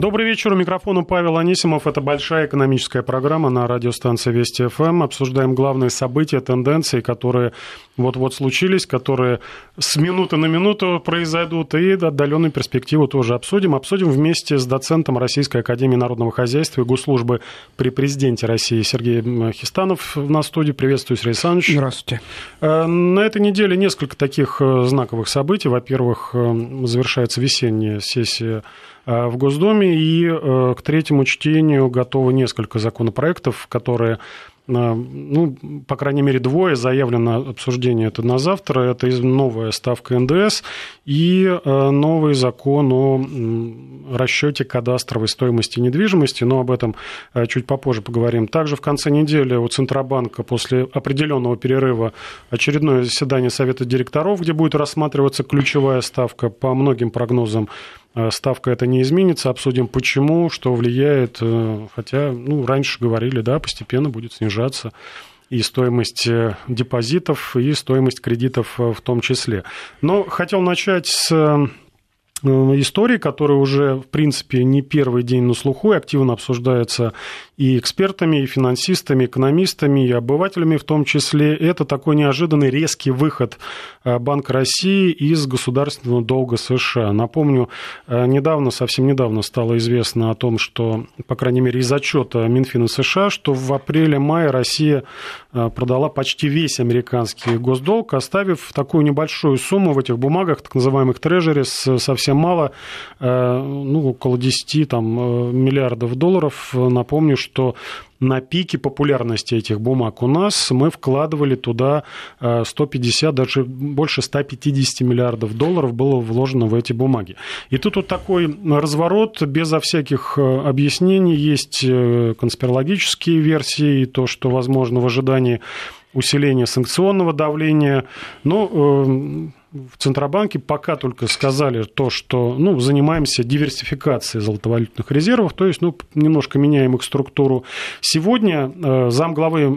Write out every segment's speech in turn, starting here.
Добрый вечер. У микрофона Павел Анисимов. Это большая экономическая программа на радиостанции Вести ФМ. Обсуждаем главные события, тенденции, которые вот-вот случились, которые с минуты на минуту произойдут, и отдаленную перспективу тоже обсудим. Обсудим вместе с доцентом Российской Академии Народного Хозяйства и Госслужбы при президенте России Сергей Хистанов на студии. Приветствую, Сергей Александрович. Здравствуйте. Э, на этой неделе несколько таких э, знаковых событий. Во-первых, э, завершается весенняя сессия в Госдуме, и к третьему чтению готовы несколько законопроектов, которые ну, по крайней мере, двое заявлено обсуждение это на завтра. Это новая ставка НДС и э, новый закон о расчете кадастровой стоимости недвижимости, но об этом э, чуть попозже поговорим. Также в конце недели у Центробанка после определенного перерыва очередное заседание Совета директоров, где будет рассматриваться ключевая ставка по многим прогнозам Э, ставка это не изменится, обсудим почему, что влияет, э, хотя, ну, раньше говорили, да, постепенно будет снижаться и стоимость э, депозитов, и стоимость кредитов в том числе. Но хотел начать с истории, которая уже, в принципе, не первый день на слуху и активно обсуждается и экспертами, и финансистами, экономистами, и обывателями в том числе. Это такой неожиданный резкий выход э, Банка России из государственного долга США. Напомню, э, недавно, совсем недавно стало известно о том, что, по крайней мере, из отчета Минфина США, что в апреле-мае Россия э, продала почти весь американский госдолг, оставив такую небольшую сумму в этих бумагах, так называемых трежерис, совсем мало, ну, около 10 там, миллиардов долларов. Напомню, что на пике популярности этих бумаг у нас мы вкладывали туда 150, э, даже больше 150 миллиардов долларов было вложено в эти бумаги. И тут вот такой разворот безо всяких э, объяснений. Есть э, конспирологические версии, то, что возможно в ожидании усиления санкционного давления. Но в Центробанке пока только сказали то, что ну, занимаемся диверсификацией золотовалютных резервов, то есть ну, немножко меняем их структуру. Сегодня э, замглавы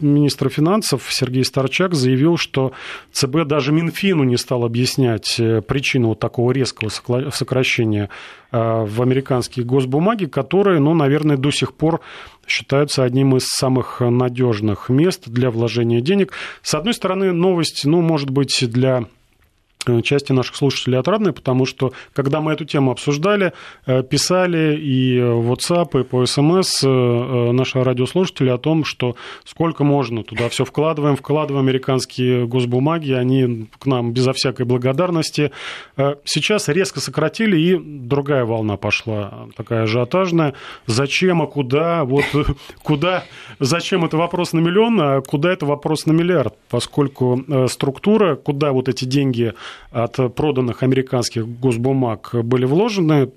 министра финансов Сергей Старчак заявил, что ЦБ даже Минфину не стал объяснять э, причину вот такого резкого сокращения э, в американские госбумаги, которые, ну, наверное, до сих пор считаются одним из самых надежных мест для вложения денег. С одной стороны, новость, ну, может быть, для части наших слушателей отрадной, потому что, когда мы эту тему обсуждали, э, писали и в WhatsApp, и по э, наши радиослушатели о том, что сколько можно туда все вкладываем, вкладываем американские госбумаги, они к нам безо всякой благодарности. Сейчас резко сократили, и другая волна пошла, такая ажиотажная. Зачем, а куда? Вот куда, зачем это вопрос на миллион, а куда это вопрос на миллиард? Поскольку структура, куда вот эти деньги от проданных американских госбумаг были вложены.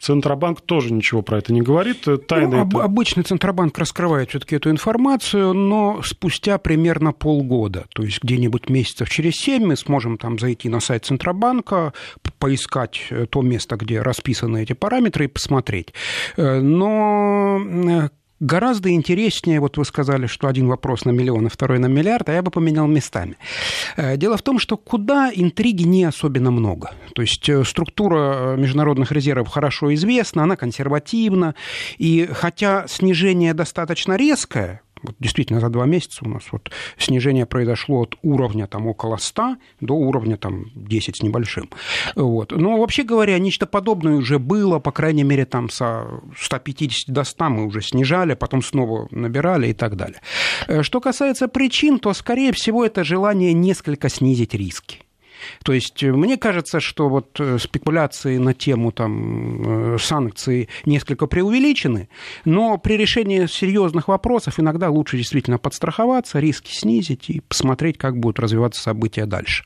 Центробанк тоже ничего про это не говорит. Тайна ну, это... Обычно Центробанк раскрывает все-таки эту информацию, но спустя примерно полгода, то есть где-нибудь месяцев через семь мы сможем там зайти на сайт Центробанка, поискать то место, где расписаны эти параметры и посмотреть. Э, но э, Гораздо интереснее, вот вы сказали, что один вопрос на миллион, а второй на миллиард, а я бы поменял местами. Э, дело в том, что куда интриги не особенно много. То есть э, структура э, международных резервов хорошо известна, она консервативна, и хотя снижение достаточно резкое, вот действительно, за два месяца у нас вот снижение произошло от уровня там, около 100 до уровня там, 10 с небольшим. Вот. Но вообще говоря, нечто подобное уже было, по крайней мере, там со 150 до 100 мы уже снижали, потом снова набирали и так далее. Э, что касается причин, то, скорее всего, это желание несколько снизить риски. То есть э, мне кажется, что вот э, спекуляции на тему там, э, санкций несколько преувеличены, но при решении серьезных вопросов иногда лучше действительно подстраховаться, риски снизить и посмотреть, как будут развиваться события дальше.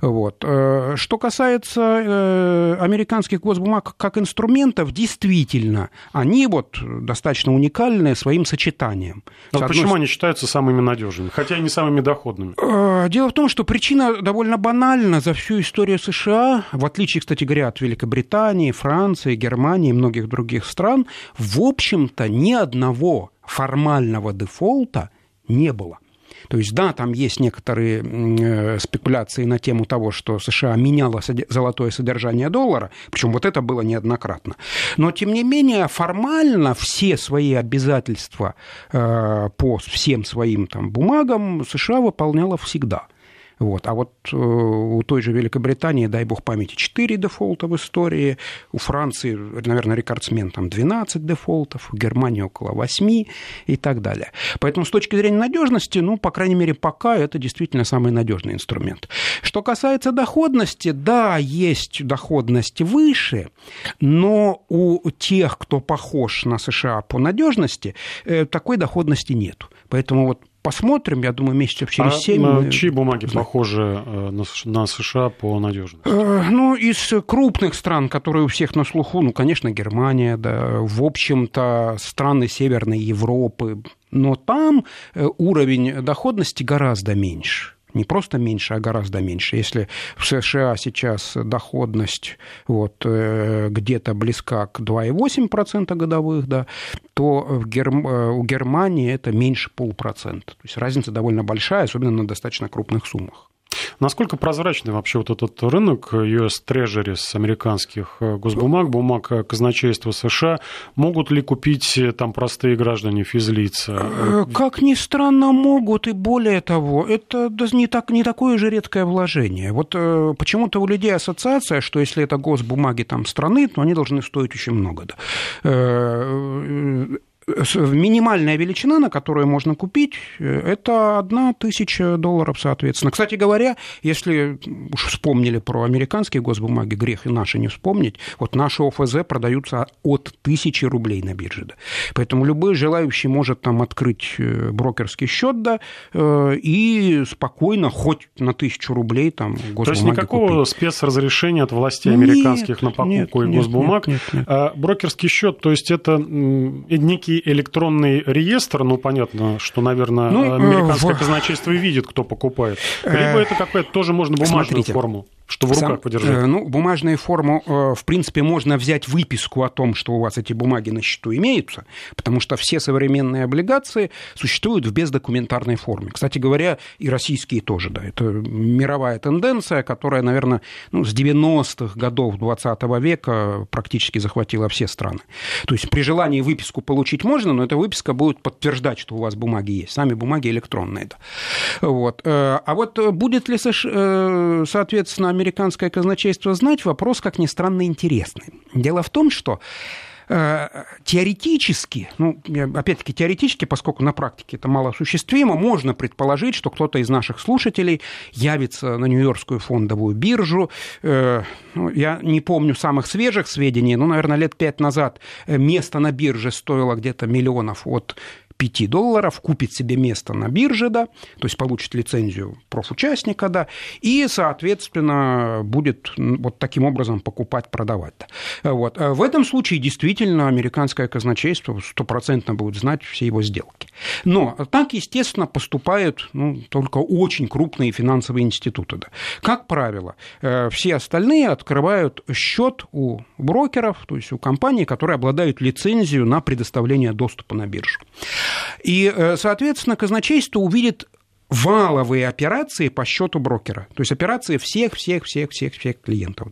Вот. Что касается американских госбумаг как инструментов, действительно, они вот достаточно уникальны своим сочетанием. Но а почему одной... они считаются самыми надежными, хотя и не самыми доходными? Дело в том, что причина довольно банальная формально за всю историю США, в отличие, кстати говоря, от Великобритании, Франции, Германии и многих других стран, в общем-то ни одного формального дефолта не было. То есть, да, там есть некоторые э, спекуляции на тему того, что США меняло золотое содержание доллара, причем вот это было неоднократно. Но, тем не менее, формально все свои обязательства э, по всем своим там, бумагам США выполняла всегда. Вот. А вот э, у той же Великобритании, дай бог памяти, 4 дефолта в истории, у Франции, наверное, рекордсмен там 12 дефолтов, у Германии около 8 и так далее. Поэтому с точки зрения надежности, ну, по крайней мере, пока это действительно самый надежный инструмент. Что касается доходности, да, есть доходность выше, но у тех, кто похож на США по надежности, э, такой доходности нет. Поэтому вот посмотрим, я думаю, месяцев через семь. А чьи бумаги похожи э, на США по надежности? Э, ну, из крупных стран, которые у всех на слуху, ну, конечно, Германия, да, в общем-то, страны Северной Европы, но там э, уровень доходности гораздо меньше не просто меньше, а гораздо меньше. Если в США сейчас доходность вот, э, где-то близка к 2,8% годовых, да, то в Герм... Э, у Германии это меньше полпроцента. То есть разница довольно большая, особенно на достаточно крупных суммах. Насколько прозрачный вообще вот этот рынок US Treasuries, американских э, госбумаг, бумаг э, казначейства США? Могут ли купить э, там простые граждане, физлица? Как ни странно, могут, и более того, это не, так, не такое же редкое вложение. Вот почему-то у людей ассоциация, что если это госбумаги там страны, то они должны стоить очень много. Да минимальная величина, на которую можно купить, это одна тысяча долларов, соответственно. Кстати говоря, если уж вспомнили про американские госбумаги, грех и наши не вспомнить, вот наши ОФЗ продаются от тысячи рублей на бирже. Да. Поэтому любой желающий может там открыть э, брокерский счет, да, э, и спокойно хоть на тысячу рублей там госбумаги То есть никакого купить. спецразрешения от властей американских нет, на покупку нет, госбумаг. Нет, нет, нет. А брокерский счет, то есть это некий некий электронный реестр, ну, понятно, что, наверное, ну, американское в... казначейство видит, кто покупает. Либо это какая-то тоже можно бумажную Смотрите, форму что в руках Сам, подержать? Э, ну, бумажную форму, э, в принципе, можно взять выписку о том, что у вас эти бумаги на счету имеются, потому что все современные облигации существуют в бездокументарной форме. Кстати говоря, и российские тоже, да. Это мировая тенденция, которая, наверное, ну, с 90-х годов 20 века практически захватила все страны. То есть при желании выписку получить можно, но эта выписка будет подтверждать, что у вас бумаги есть. Сами бумаги электронные. Да. Вот. Э, а вот будет ли, соответственно, американское казначейство знать, вопрос, как ни странно, интересный. Дело в том, что э, теоретически, ну, опять-таки теоретически, поскольку на практике это мало осуществимо, можно предположить, что кто-то из наших слушателей явится на Нью-Йоркскую фондовую биржу. Э, ну, я не помню самых свежих сведений, но, наверное, лет пять назад место на бирже стоило где-то миллионов от 5 долларов, купит себе место на бирже, да, то есть получит лицензию профучастника, да, и, соответственно, будет вот таким образом покупать, продавать. Да. Вот. А в этом случае действительно американское казначейство стопроцентно будет знать все его сделки. Но так, естественно, поступают ну, только очень крупные финансовые институты. Да. Как правило, э, все остальные открывают счет у брокеров, то есть у компаний, которые обладают лицензией на предоставление доступа на биржу. И, э, соответственно, казначейство увидит валовые операции по счету брокера. То есть операции всех, всех, всех, всех, всех клиентов.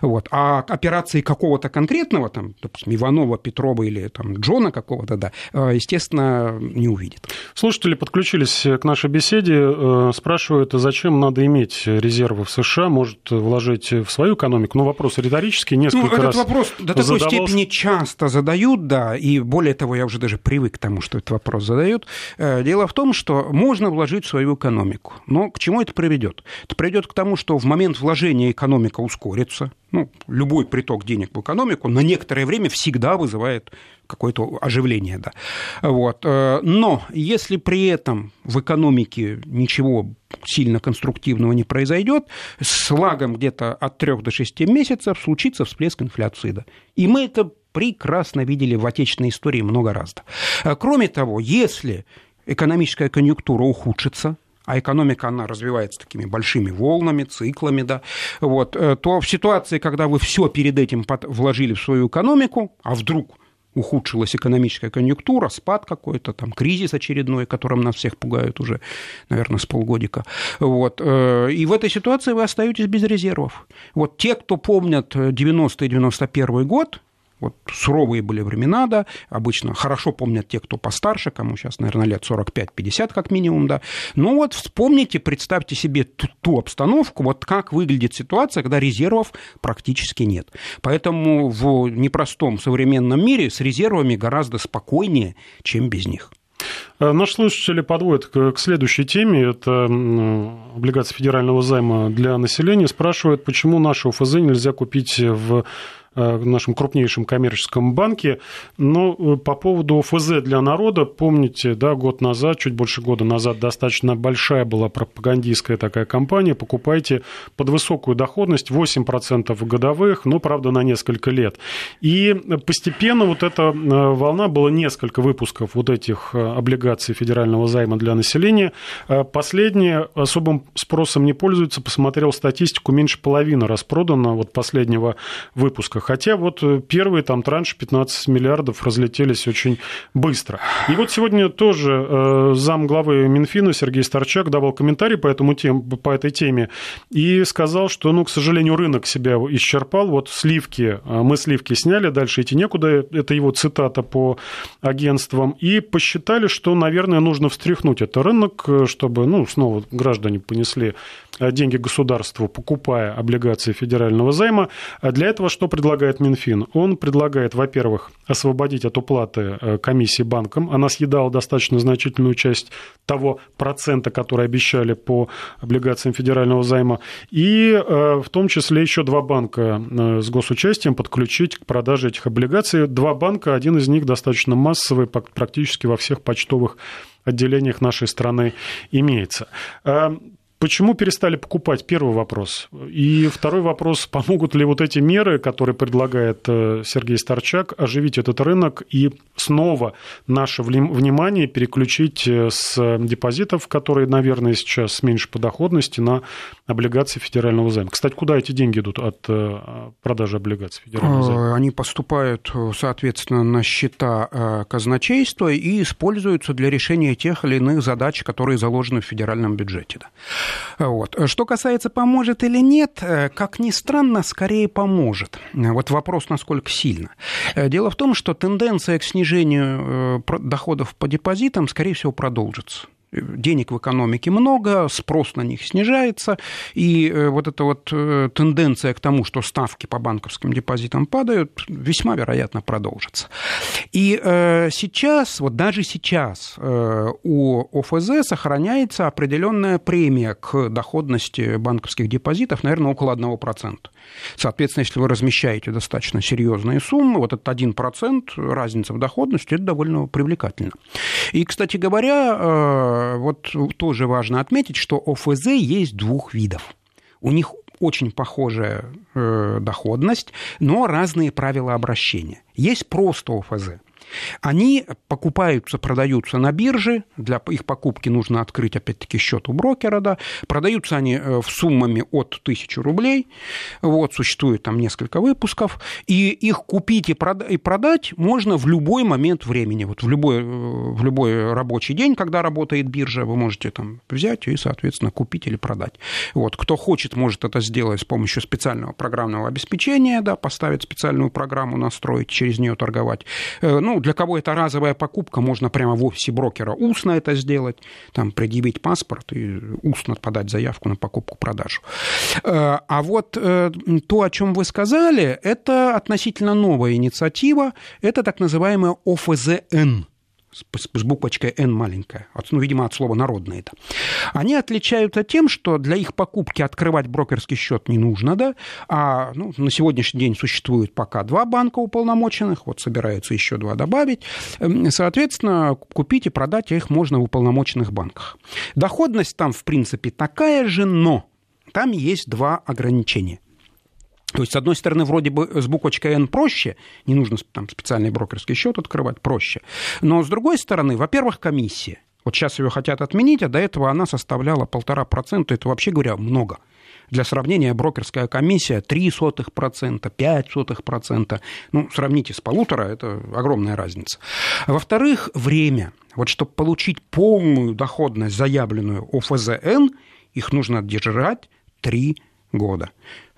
Вот. А операции какого-то конкретного, там, допустим, Иванова, Петрова или там, Джона какого-то, да, э, естественно, не увидит. Слушатели подключились к нашей беседе, э, спрашивают, зачем надо иметь резервы в США, может вложить в свою экономику. Ну, вопрос риторический, несколько ну, этот раз вопрос до такой задавался. степени часто задают, да, и более того, я уже даже привык к тому, что этот вопрос задают. Э, дело в том, что можно вложить в свою свою экономику. Но к чему это приведет? Это приведет к тому, что в момент вложения экономика ускорится. Ну, любой приток денег в экономику на некоторое время всегда вызывает какое-то оживление. Да. Вот. Э, но если при этом в экономике ничего сильно конструктивного не произойдет, с лагом где-то от 3 до 6 месяцев случится всплеск инфляции. Да. И мы это прекрасно видели в отечественной истории много раз. Да. Кроме того, если экономическая конъюнктура ухудшится, а экономика, она развивается такими большими волнами, циклами, да, вот, э, то в ситуации, когда вы все перед этим вложили в свою экономику, а вдруг ухудшилась экономическая конъюнктура, спад какой-то, там, кризис очередной, которым нас всех пугают уже, наверное, с полгодика. Вот. Э, и в этой ситуации вы остаетесь без резервов. Вот те, кто помнят 90 и 91 год, вот суровые были времена, да, обычно хорошо помнят те, кто постарше, кому сейчас, наверное, лет 45-50 как минимум, да. Но вот вспомните, представьте себе ту, ту обстановку, вот как выглядит ситуация, когда резервов практически нет. Поэтому в непростом современном мире с резервами гораздо спокойнее, чем без них. Э, наш слушатели подводят к, следующей теме. Это облигации федерального займа для населения. Спрашивают, почему наши ОФЗ нельзя купить в нашем крупнейшем коммерческом банке. Но э, по поводу ФЗ для народа, помните, да, год назад, чуть больше года назад, достаточно большая была пропагандистская такая кампания. Покупайте под высокую доходность 8% годовых, но, правда, на несколько лет. И постепенно вот эта э, волна, было несколько выпусков вот этих облигаций федерального займа для населения. Последние особым спросом не пользуются. Посмотрел статистику, меньше половины распродано вот последнего выпуска. Хотя вот э, первые там транши 15 миллиардов разлетелись очень быстро. И вот сегодня тоже э, зам главы Минфина Сергей Старчак давал комментарий по, этому тем, по этой теме и сказал, что, ну, к сожалению, рынок себя исчерпал. Вот сливки, э, мы сливки сняли, дальше идти некуда. Это его цитата по агентствам. И посчитали, что, наверное, нужно встряхнуть этот рынок, чтобы, ну, снова граждане понесли деньги государству, покупая облигации федерального займа. А для этого что предлагает Минфин? Он предлагает, во-первых, освободить от уплаты э, комиссии банкам. Она съедала достаточно значительную часть того процента, который обещали по облигациям федерального займа. И э, в том числе еще два банка э, с госучастием подключить к продаже этих облигаций. Два банка, один из них достаточно массовый, практически во всех почтовых отделениях нашей страны имеется. Почему перестали покупать? Первый вопрос. И второй вопрос, помогут ли вот эти меры, которые предлагает э, Сергей Старчак, оживить этот рынок и снова наше внимание переключить э, с депозитов, которые, наверное, сейчас с меньшей по доходности, на облигации федерального займа. Кстати, куда эти деньги идут от э, продажи облигаций федерального займа? Они поступают, соответственно, на счета казначейства и используются для решения тех или иных задач, которые заложены в федеральном бюджете. Вот. Что касается, поможет или нет, э, как ни странно, скорее поможет. Вот вопрос, насколько сильно. Э, дело в том, что тенденция к снижению э, доходов по депозитам, скорее всего, продолжится денег в экономике много, спрос на них снижается, и э, вот эта вот э, тенденция к тому, что ставки по банковским депозитам падают, весьма вероятно продолжится. И э, сейчас, вот даже сейчас у ОФЗ сохраняется определенная премия к доходности банковских депозитов, наверное, около 1%. Соответственно, если вы размещаете достаточно серьезные суммы, вот этот 1% разница в доходности, это довольно привлекательно. И, кстати говоря, вот тоже важно отметить, что ОФЗ есть двух видов. У них очень похожая э, доходность, но разные правила обращения. Есть просто ОФЗ. Они покупаются, продаются на бирже, для их покупки нужно открыть, опять-таки, счет у брокера, да, продаются они э, в суммами от 1000 рублей, вот, существует там несколько выпусков, и их купить и продать можно в любой момент времени, вот в любой, э, в любой рабочий день, когда работает биржа, вы можете там взять и, соответственно, купить или продать. Вот, кто хочет, может это сделать с помощью специального программного обеспечения, да, поставить специальную программу, настроить, через нее торговать. Э, ну, для кого это разовая покупка, можно прямо в офисе брокера устно это сделать, там предъявить паспорт и устно подать заявку на покупку-продажу. Э, а вот э, то, о чем вы сказали, это относительно новая инициатива, это так называемая ОФЗН – с буквочкой «Н» маленькая, ну, видимо, от слова «народное» это. Они отличаются тем, что для их покупки открывать брокерский счет не нужно, да, а ну, на сегодняшний день существует пока два банка уполномоченных, вот собираются еще два добавить. Эм, соответственно, купить и продать их можно в уполномоченных банках. Доходность там, в принципе, такая же, но там есть два ограничения. То есть, с одной стороны, вроде бы с буквочкой N проще, не нужно там специальный брокерский счет открывать, проще. Но с другой стороны, во-первых, комиссия. Вот сейчас ее хотят отменить, а до этого она составляла полтора процента. Это вообще говоря много. Для сравнения, брокерская комиссия 0,03%, 0,05%. Ну, сравните с полутора, это огромная разница. Во-вторых, время. Вот чтобы получить полную доходность, заявленную ОФЗН, их нужно держать 3 года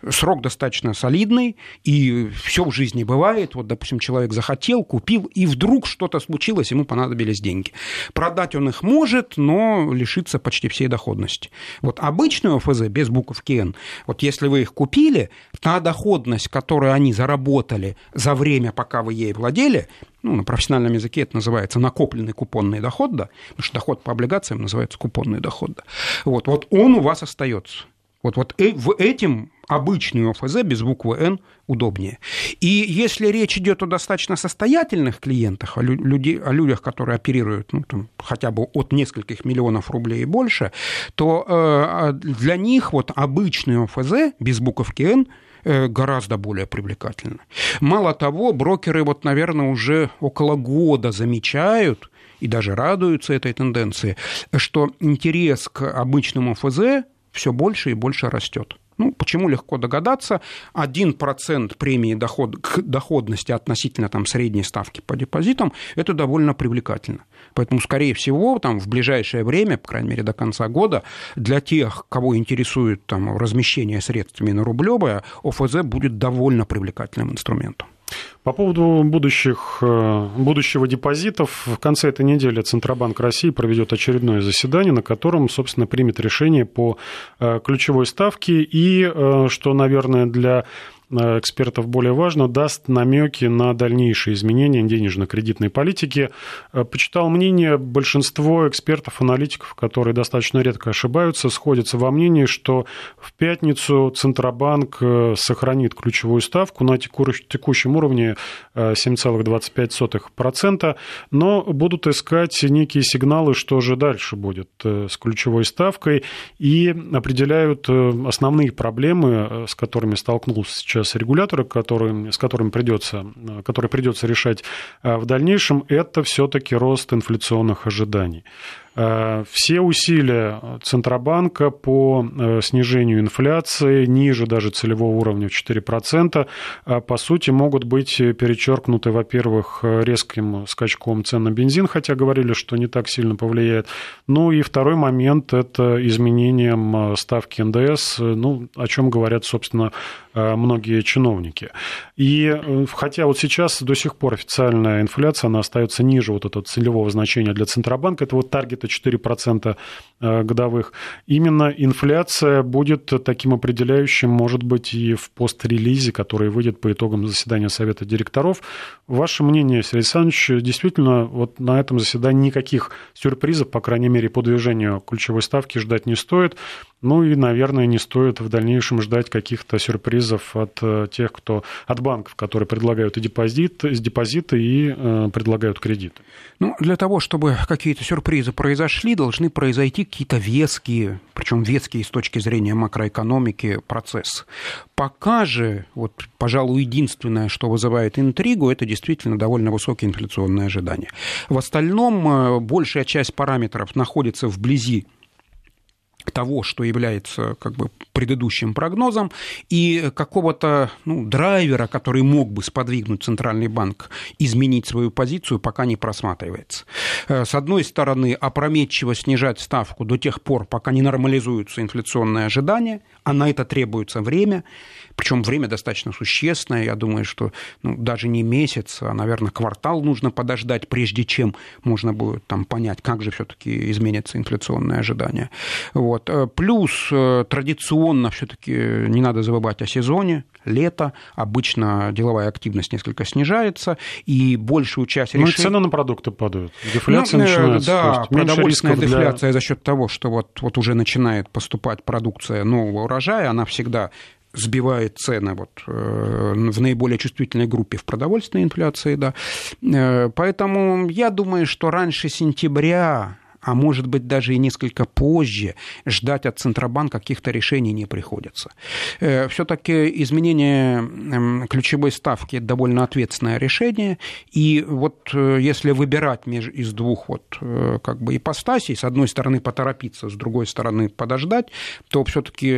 срок достаточно солидный, и все в жизни бывает. Вот, допустим, человек захотел, купил, и вдруг что-то случилось, ему понадобились деньги. Продать он их может, но лишиться почти всей доходности. Вот обычную ОФЗ без буковки Н, вот если вы их купили, та доходность, которую они заработали за время, пока вы ей владели, ну, на профессиональном языке это называется накопленный купонный доход, да, потому что доход по облигациям называется купонный доход, да. вот, вот он у вас остается. Вот, вот э, в этим обычную ОФЗ без буквы «Н» удобнее. И если речь идет о достаточно состоятельных клиентах, о, люди, о людях, которые оперируют ну, там, хотя бы от нескольких миллионов рублей и больше, то э, а для них вот обычный ОФЗ без буковки «Н» э, гораздо более привлекательно. Мало того, брокеры, вот, наверное, уже около года замечают и даже радуются этой тенденции, что интерес к обычному ФЗ все больше и больше растет. Ну, почему легко догадаться? 1% премии доход, к доходности относительно там, средней ставки по депозитам – это довольно привлекательно. Поэтому, скорее всего, там, в ближайшее время, по крайней мере, до конца года, для тех, кого интересует там, размещение средствами на рублевое, ОФЗ будет довольно привлекательным инструментом. По поводу будущих, э, будущего депозитов, в конце этой недели Центробанк России проведет очередное заседание, на котором, собственно, примет решение по э, ключевой ставке и, э, что, наверное, для экспертов более важно, даст намеки на дальнейшие изменения денежно-кредитной политики. Э, почитал мнение, большинство экспертов, аналитиков, которые достаточно редко ошибаются, сходятся во мнении, что в пятницу Центробанк э, сохранит ключевую ставку на текущем уровне 7,25%, но будут искать некие сигналы, что же дальше будет с ключевой ставкой, и определяют основные проблемы, с которыми столкнулся сейчас сейчас регулятора, который, с которым придется, который придется решать э, в дальнейшем, это все-таки рост инфляционных ожиданий. Э, все усилия Центробанка по э, снижению инфляции ниже даже целевого уровня в 4%, э, по сути, могут быть перечеркнуты, во-первых, резким скачком цен на бензин, хотя говорили, что не так сильно повлияет. Ну и второй момент – это изменением ставки НДС, ну, о чем говорят, собственно, многие чиновники. И хотя вот сейчас до сих пор официальная инфляция, она остается ниже вот этого целевого значения для Центробанка, это вот таргет это 4% э, годовых. Именно инфляция будет таким определяющим, может быть, и в пострелизе, который выйдет по итогам заседания Совета директоров. Ваше мнение, Сергей Александрович, действительно, вот на этом заседании никаких сюрпризов, по крайней мере, по движению ключевой ставки ждать не стоит. Ну и, наверное, не стоит в дальнейшем ждать каких-то сюрпризов от э, тех, кто от банков, которые предлагают и депозит, депозиты и э, предлагают кредиты. Ну, для того, чтобы какие-то сюрпризы произошли, должны произойти какие-то веские, причем веские с точки зрения макроэкономики процессы. Пока же, вот, пожалуй, единственное, что вызывает интригу, это действительно довольно высокие инфляционные ожидания. В остальном э, большая часть параметров находится вблизи того, что является как бы предыдущим прогнозом, и какого-то ну, драйвера, который мог бы сподвигнуть Центральный банк изменить свою позицию, пока не просматривается. Э, с одной стороны, опрометчиво снижать ставку до тех пор, пока не нормализуются инфляционные ожидания, а на это требуется время, причем время достаточно существенное, я думаю, что ну, даже не месяц, а, наверное, квартал нужно подождать, прежде чем можно будет там, понять, как же все-таки изменятся инфляционные ожидания. Вот. Э, плюс э, традиционно все-таки не надо забывать о сезоне, лето, обычно деловая активность несколько снижается, и большую часть решений... Ну, и цены на продукты падают, дефляция ну, начинается. Да, продовольственная дефляция для... за счет того, что вот, вот уже начинает поступать продукция нового урожая, она всегда сбивает цены вот, э, в наиболее чувствительной группе в продовольственной инфляции. Да. Э, поэтому я думаю, что раньше сентября а может быть даже и несколько позже, ждать от Центробанка каких-то решений не приходится. Э, Все-таки изменение эм, ключевой ставки – довольно ответственное решение, и вот э, если выбирать из двух вот э, как бы ипостасей, с одной стороны поторопиться, с другой стороны подождать, то все-таки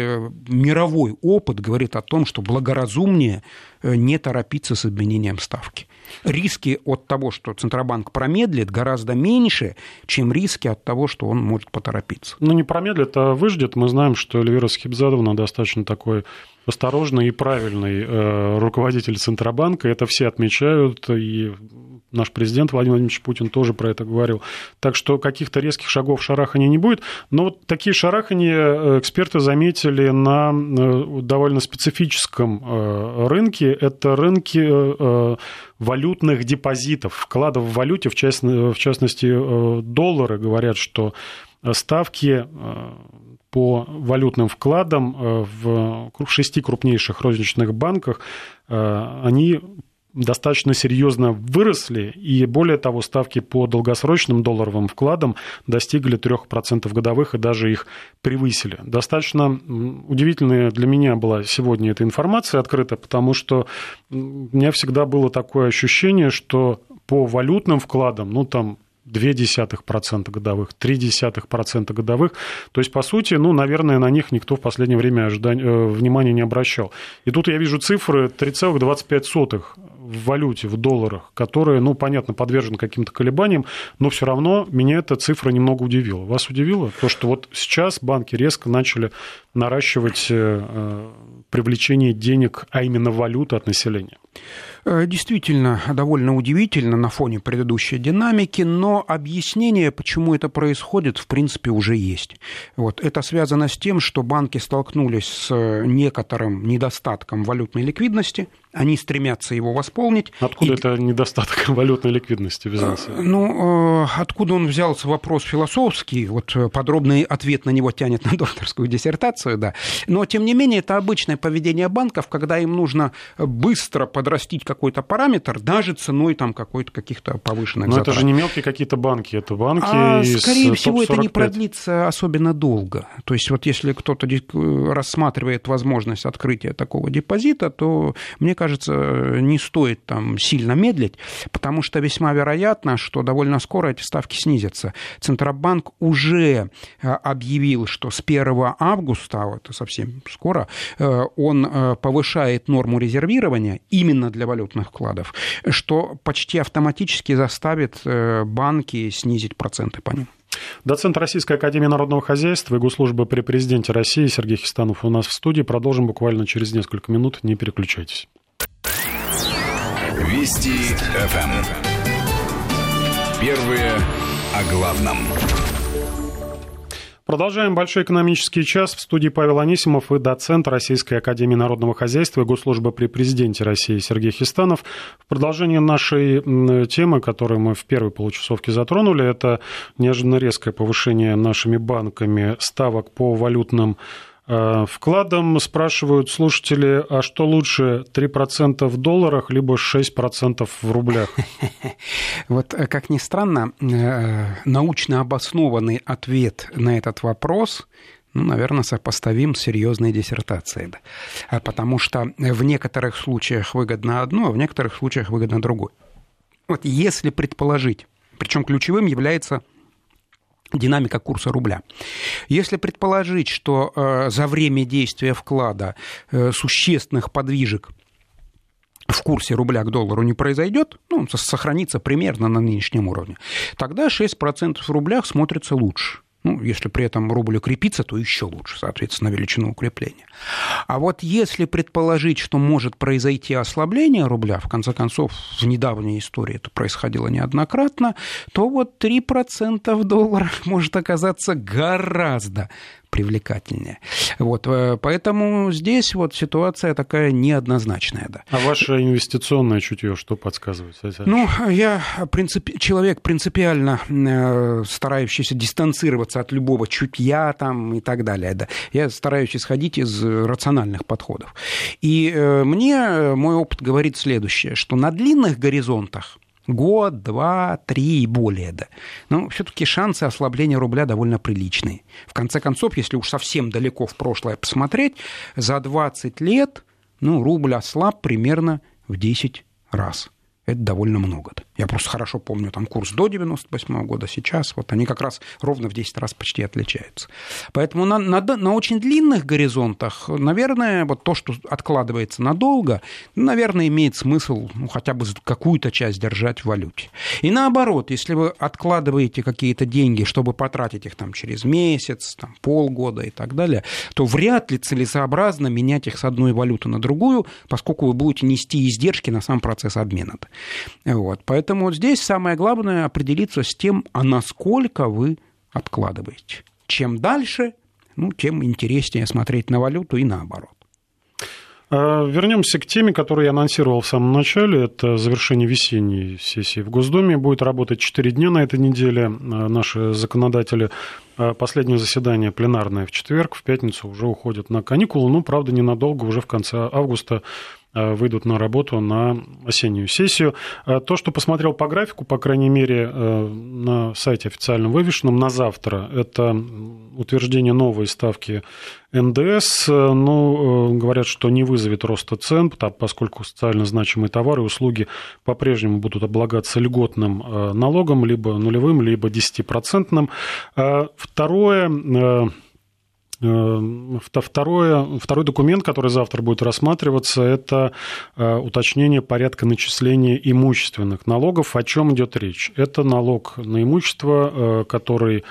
мировой опыт говорит о том, что благоразумнее не торопиться с изменением ставки риски от того, что Центробанк промедлит, гораздо меньше, чем риски от того, что он может поторопиться. Ну, не промедлит, а выждет. Мы знаем, что Эльвира Схибзадовна достаточно такой осторожный и правильный э, руководитель Центробанка. Это все отмечают, и наш президент Владимир Владимирович Путин тоже про это говорил. Так что каких-то резких шагов шарахания не будет. Но вот такие шарахания э, эксперты заметили на э, довольно специфическом э, рынке. Это рынки валютных депозитов, вкладов в валюте, в, частности, доллары. Говорят, что ставки по валютным вкладам в шести крупнейших розничных банках, они достаточно серьезно выросли, и более того, ставки по долгосрочным долларовым вкладам достигли 3% годовых и даже их превысили. Достаточно удивительная для меня была сегодня эта информация открыта, потому что у меня всегда было такое ощущение, что по валютным вкладам, ну там 0,2% годовых, 0,3% годовых. То есть, по сути, ну, наверное, на них никто в последнее время ожидания, э, внимания не обращал. И тут я вижу цифры 3,25 в валюте, в долларах, которые, ну, понятно, подвержены каким-то колебаниям, но все равно меня эта цифра немного удивила. Вас удивило то, что вот сейчас банки резко начали наращивать э, э, привлечение денег, а именно валюты от населения? Э, действительно, довольно удивительно на фоне предыдущей динамики, но объяснение, почему это происходит, в принципе, уже есть. Вот. Это связано с тем, что банки столкнулись с некоторым недостатком валютной ликвидности, они стремятся его восполнить. Откуда и... это недостаток валютной ликвидности взялся? Ну, откуда он взялся, вопрос философский, вот подробный ответ на него тянет на докторскую диссертацию, да. Но, тем не менее, это обычное поведение банков, когда им нужно быстро подрастить какой-то параметр, даже ценой там какой-то каких-то повышенных Но затрат. это же не мелкие какие-то банки, это банки а, из Скорее всего, это не продлится особенно долго. То есть вот если кто-то рассматривает возможность открытия такого депозита, то, мне кажется, не стоит там сильно медлить, потому что весьма вероятно, что довольно скоро эти ставки снизятся. Центробанк уже э, объявил, что с 1 августа, это совсем скоро, э, он э, повышает норму резервирования именно для валют валютных вкладов, что почти автоматически заставит э, банки снизить проценты по ним. Доцент Российской Академии Народного Хозяйства и Госслужбы при Президенте России Сергей Хистанов у нас в студии. Продолжим буквально через несколько минут. Не переключайтесь. Вести ФМ. Эм. Первые о главном. Продолжаем большой экономический час. В студии Павел Анисимов и доцент Российской Академии Народного Хозяйства и Госслужбы при Президенте России Сергей Хистанов. В продолжение нашей темы, которую мы в первой получасовке затронули, это неожиданно резкое повышение нашими банками ставок по валютным вкладом спрашивают слушатели, а что лучше, 3% в долларах, либо 6% в рублях? Вот, э, как ни странно, э, научно обоснованный ответ на этот вопрос ну, наверное, сопоставим с серьезной диссертацией. Да. А потому что в некоторых случаях выгодно одно, а в некоторых случаях выгодно другое. Вот если предположить, причем ключевым является динамика курса рубля. Если предположить, что э, за время действия вклада э, существенных подвижек в курсе рубля к доллару не произойдет, ну, сохранится примерно на нынешнем уровне, тогда 6% в рублях смотрится лучше. Ну, если при этом рубль укрепится, то еще лучше, соответственно, величину укрепления. А вот если предположить, что может произойти ослабление рубля, в конце концов, в недавней истории это происходило неоднократно, то вот 3% в долларах может оказаться гораздо привлекательнее. Вот, э, поэтому здесь вот ситуация такая неоднозначная. Да. А ваше инвестиционное чутье что подсказывает? Ну, я принцип... человек принципиально э, старающийся дистанцироваться от любого чутья там, и так далее. Да. Я стараюсь исходить из рациональных подходов. И э, мне мой опыт говорит следующее, что на длинных горизонтах Год, два, три и более, да. Но все-таки шансы ослабления рубля довольно приличные. В конце концов, если уж совсем далеко в прошлое посмотреть, за 20 лет ну, рубль ослаб примерно в 10 раз это довольно много. Я просто хорошо помню там курс до 98 года, сейчас вот они как раз ровно в 10 раз почти отличаются. Поэтому на, на, на очень длинных горизонтах, наверное, вот то, что откладывается надолго, наверное, имеет смысл ну, хотя бы какую-то часть держать в валюте. И наоборот, если вы откладываете какие-то деньги, чтобы потратить их там через месяц, там, полгода и так далее, то вряд ли целесообразно менять их с одной валюты на другую, поскольку вы будете нести издержки на сам процесс обмена. Вот. Вот здесь самое главное определиться с тем, а насколько вы откладываете. Чем дальше, ну, тем интереснее смотреть на валюту и наоборот. А, Вернемся к теме, которую я анонсировал в самом начале. Это завершение весенней сессии в Госдуме. Будет работать 4 дня на этой неделе. А, наши законодатели а, последнее заседание пленарное в четверг, в пятницу уже уходят на каникулы. Ну, правда, ненадолго, уже в конце августа выйдут на работу на осеннюю сессию. Э, то, что посмотрел по графику, по крайней мере, э, на сайте официально вывешенном на завтра, это утверждение новой ставки НДС. Ну, говорят, что не вызовет роста цен, поскольку социально значимые товары и услуги по-прежнему будут облагаться льготным налогом, либо нулевым, либо 10%. Второе, второе, второй документ, который завтра будет рассматриваться, это э, уточнение порядка начисления имущественных налогов. О чем идет речь? Это налог на имущество, э, который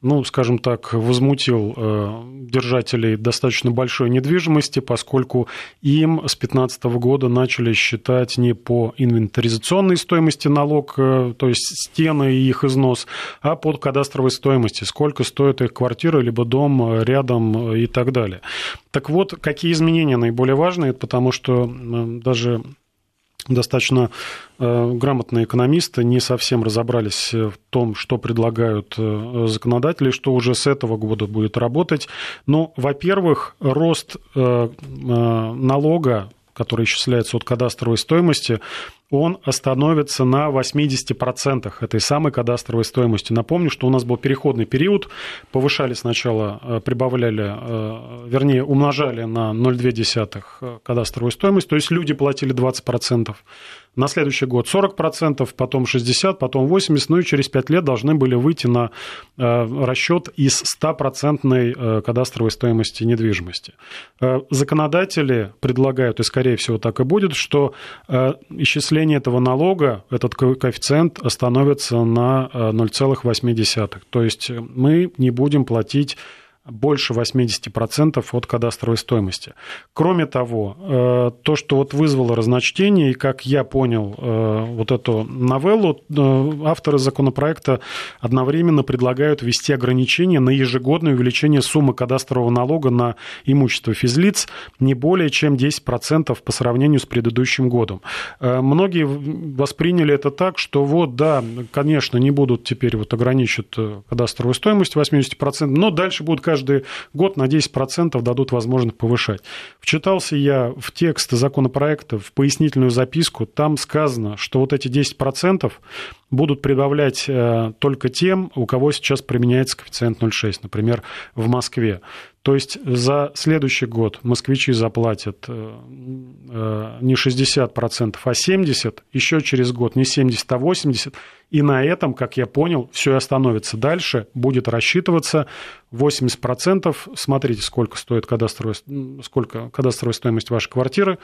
ну, скажем так, возмутил э, держателей достаточно большой недвижимости, поскольку им с 2015 года начали считать не по инвентаризационной стоимости налог, э, то есть стены и их износ, а под кадастровой стоимости, сколько стоит их квартира, либо дом э, рядом и так далее. Так вот, какие изменения наиболее важные, потому что даже достаточно э, грамотные экономисты не совсем разобрались в том, что предлагают э, законодатели, что уже с этого года будет работать. Но, ну, во-первых, рост э, налога, который исчисляется от кадастровой стоимости, он остановится на 80% этой самой кадастровой стоимости. Напомню, что у нас был переходный период, повышали сначала, прибавляли, вернее, умножали на 0,2 кадастровую стоимость, то есть люди платили 20%, на следующий год 40%, потом 60%, потом 80%, ну и через 5 лет должны были выйти на э, расчет из 100% э, кадастровой стоимости недвижимости. Э, законодатели предлагают, и скорее всего так и будет, что исчисление этого налога, этот коэффициент остановится на 0,8. То есть мы не будем платить больше 80% от кадастровой стоимости. Кроме того, э, то, что вот вызвало разночтение, и как я понял э, вот эту новеллу, э, авторы законопроекта одновременно предлагают ввести ограничения на ежегодное увеличение суммы кадастрового налога на имущество физлиц не более чем 10% по сравнению с предыдущим годом. Многие восприняли это так, что вот, да, конечно, не будут теперь вот ограничить кадастровую стоимость 80%, но дальше будут каждый каждый год на 10% дадут возможность повышать. Вчитался я в текст законопроекта, в пояснительную записку, там сказано, что вот эти 10% будут прибавлять э, только тем, у кого сейчас применяется коэффициент 0,6, например, в Москве. То есть за следующий год москвичи заплатят э, э, не 60%, а 70%, еще через год не 70%, а 80%, и на этом, как я понял, все и остановится. Дальше будет рассчитываться 80%. Смотрите, сколько стоит кадастровая, сколько кадастровая стоимость вашей квартиры,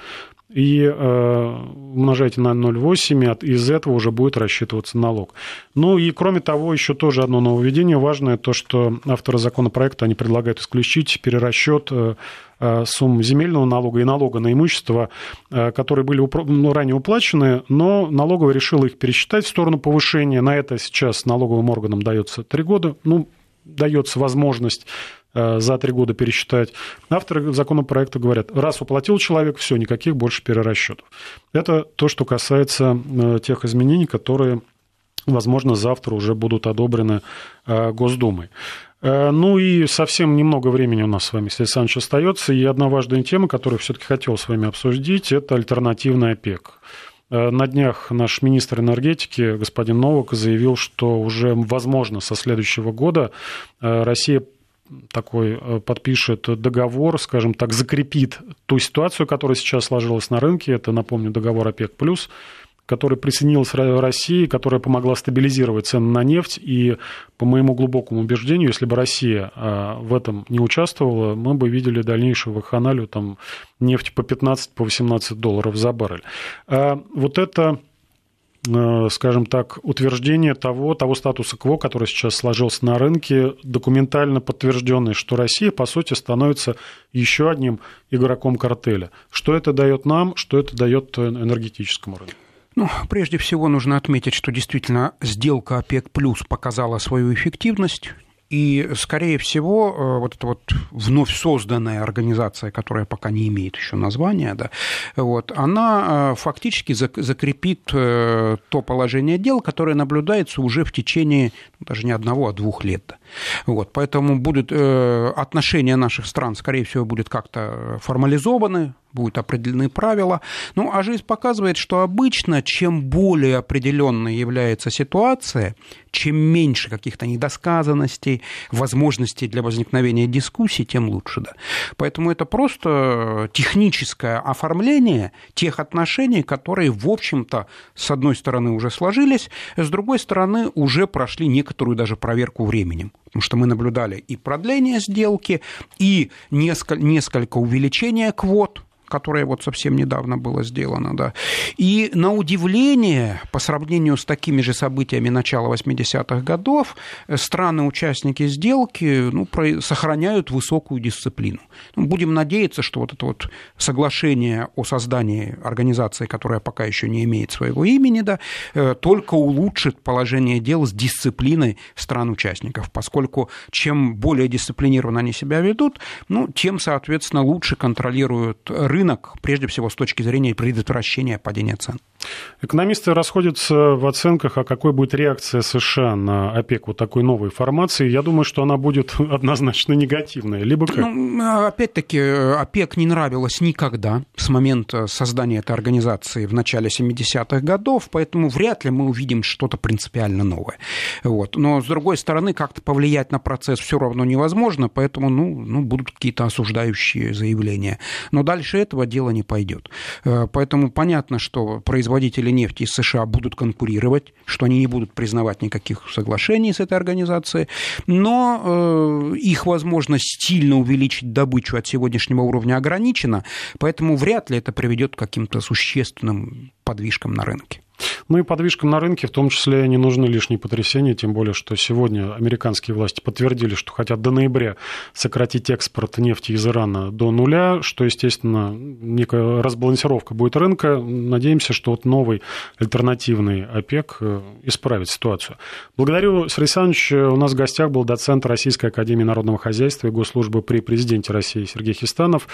и э, умножайте на 0,8, и из этого уже будет рассчитываться налог. Ну и кроме того, еще тоже одно нововведение важное, то, что авторы законопроекта, они предлагают исключить перерасчет э, э, сумм земельного налога и налога на имущество, э, которые были ну, ранее уплачены, но налоговая решила их пересчитать в сторону повышения. На это сейчас налоговым органам дается три года. Ну, дается возможность за три года пересчитать. Авторы законопроекта говорят, раз уплатил человек, все, никаких больше перерасчетов. Это то, что касается тех изменений, которые, возможно, завтра уже будут одобрены Госдумой. Ну и совсем немного времени у нас с вами, Сергей Александрович, остается. И одна важная тема, которую все-таки хотел с вами обсудить, это альтернативная ОПЕК. На днях наш министр энергетики, господин Новак, заявил, что уже, возможно, со следующего года Россия такой подпишет договор, скажем так, закрепит ту ситуацию, которая сейчас сложилась на рынке. Это, напомню, договор ОПЕК+, которой присоединилась Россия, которая помогла стабилизировать цены на нефть. И, по моему глубокому убеждению, если бы Россия а, в этом не участвовала, мы бы видели дальнейшую вакханалию там, нефти по 15-18 по 18 долларов за баррель. А вот это а, скажем так, утверждение того, того статуса КВО, который сейчас сложился на рынке, документально подтвержденный, что Россия, по сути, становится еще одним игроком картеля. Что это дает нам, что это дает энергетическому рынку? Ну, прежде всего нужно отметить, что действительно сделка ОПЕК плюс показала свою эффективность. И, скорее всего, э, вот эта вот вновь созданная организация, которая пока не имеет еще названия, да, вот, она э, фактически закрепит э, то положение дел, которое наблюдается уже в течение ну, даже не одного, а двух лет. Вот, поэтому будут, отношения наших стран, скорее всего, будут как-то формализованы, будут определены правила. Ну, а жизнь показывает, что обычно, чем более определенной является ситуация, чем меньше каких-то недосказанностей, возможностей для возникновения дискуссий, тем лучше. Да. Поэтому это просто техническое оформление тех отношений, которые, в общем-то, с одной стороны уже сложились, с другой стороны уже прошли некоторую даже проверку временем. Потому что мы наблюдали и продление сделки, и несколько, несколько увеличения квот, которое вот совсем недавно было сделано, да. И на удивление, по сравнению с такими же событиями начала 80-х годов, страны-участники сделки ну, сохраняют высокую дисциплину. Ну, будем надеяться, что вот это вот соглашение о создании организации, которая пока еще не имеет своего имени, да, э, только улучшит положение дел с дисциплиной стран-участников, поскольку чем более дисциплинированно они себя ведут, ну, тем, соответственно, лучше контролируют рынок, рынок, прежде всего с точки зрения предотвращения падения цен. Экономисты расходятся в оценках, а какой будет реакция США на ОПЕК вот такой новой формации. Я думаю, что она будет однозначно негативная. Либо как? Ну, опять-таки, ОПЕК не нравилась никогда с момента создания этой организации в начале 70-х годов, поэтому вряд ли мы увидим что-то принципиально новое. Вот. Но, с другой стороны, как-то повлиять на процесс все равно невозможно, поэтому ну, ну, будут какие-то осуждающие заявления. Но дальше этого дела не пойдет. Э, поэтому понятно, что производители нефти из США будут конкурировать, что они не будут признавать никаких соглашений с этой организацией, но э, их возможность сильно увеличить добычу от сегодняшнего уровня ограничена, поэтому вряд ли это приведет к каким-то существенным подвижкам на рынке. Ну и подвижкам на рынке в том числе не нужны лишние потрясения, тем более, что сегодня американские власти подтвердили, что хотят до ноября сократить экспорт нефти из Ирана до нуля, что, естественно, некая разбалансировка будет рынка. Надеемся, что вот новый альтернативный ОПЕК э, исправит ситуацию. Благодарю, Сергей Александрович. У нас в гостях был доцент Российской Академии Народного Хозяйства и Госслужбы при президенте России Сергей Хистанов.